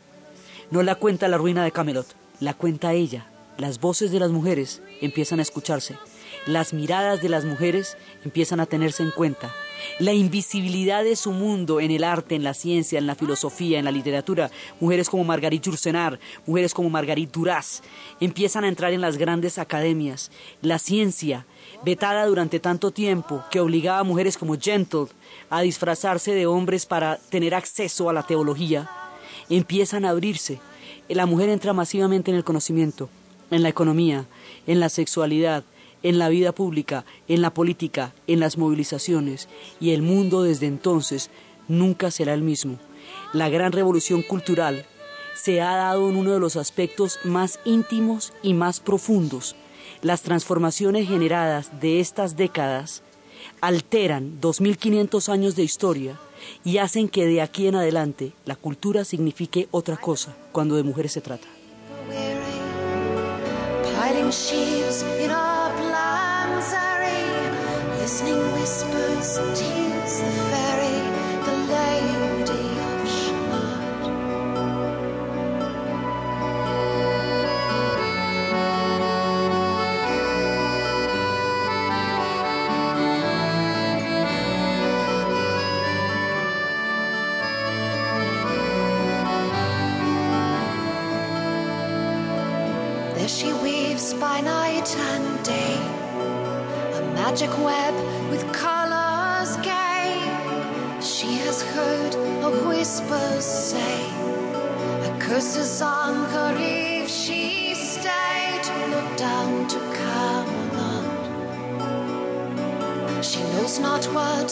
no la cuenta la ruina de Camelot, la cuenta ella. Las voces de las mujeres empiezan a escucharse, las miradas de las mujeres empiezan a tenerse en cuenta, la invisibilidad de su mundo en el arte, en la ciencia, en la filosofía, en la literatura. Mujeres como Marguerite Yourcenar, mujeres como Marguerite Duras, empiezan a entrar en las grandes academias. La ciencia, vetada durante tanto tiempo, que obligaba a mujeres como Gentle a disfrazarse de hombres para tener acceso a la teología, empiezan a abrirse. La mujer entra masivamente en el conocimiento, en la economía, en la sexualidad, en la vida pública, en la política, en las movilizaciones, y el mundo desde entonces nunca será el mismo. La gran revolución cultural se ha dado en uno de los aspectos más íntimos y más profundos. Las transformaciones generadas de estas décadas alteran 2500 años de historia y hacen que de aquí en adelante la cultura signifique otra cosa cuando de mujeres se trata. Listening whispers, tears, the fairy, the lady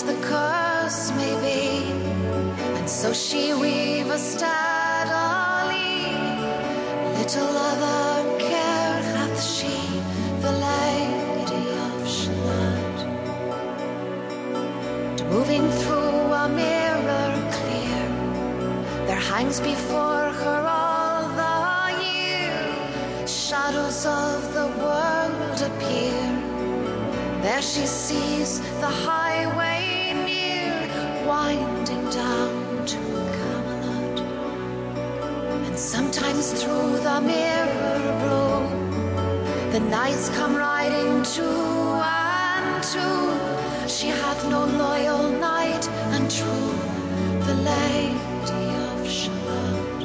the curse may be, and so she weaves steadily. Little other care hath she, the lady. Of Shalott. Moving through a mirror clear. There hangs before her all the year. Shadows of the world appear. There she sees the highway the knights come riding two and two she hath no loyal knight and true, the Lady of Shalott.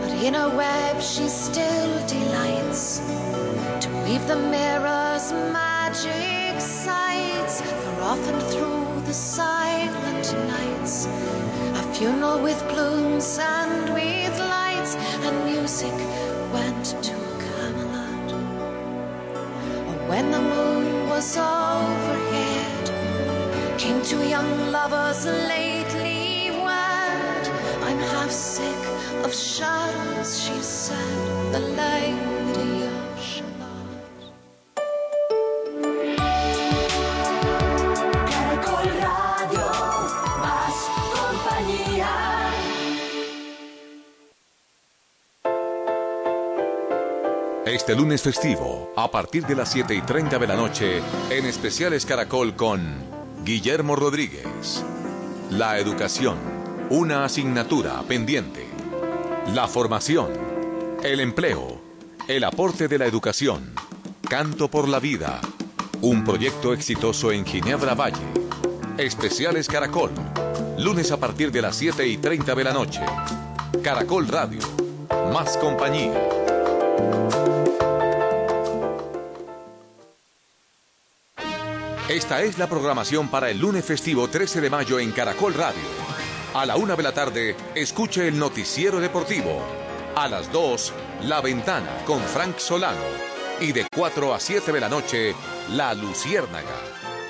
But in a web she still delights to weave the mirror's magic sights. For often through the silent nights, a funeral with plumes and with lights and music The moon was overhead. Came two young lovers lately wed. I'm half sick of shadows, she said, the lady
Este lunes festivo, a partir de las 7 y 30 de la noche, en especiales Caracol con Guillermo Rodríguez. La educación, una asignatura pendiente. La formación, el empleo, el aporte de la educación. Canto por la vida, un proyecto exitoso en Ginebra Valle. Especiales Caracol, lunes a partir de las 7 y 30 de la noche. Caracol Radio, más compañía. Esta es la programación para el lunes festivo 13 de mayo en Caracol Radio. A la una de la tarde, escuche el noticiero deportivo. A las 2, La Ventana con Frank Solano. Y de 4 a 7 de la noche, La Luciérnaga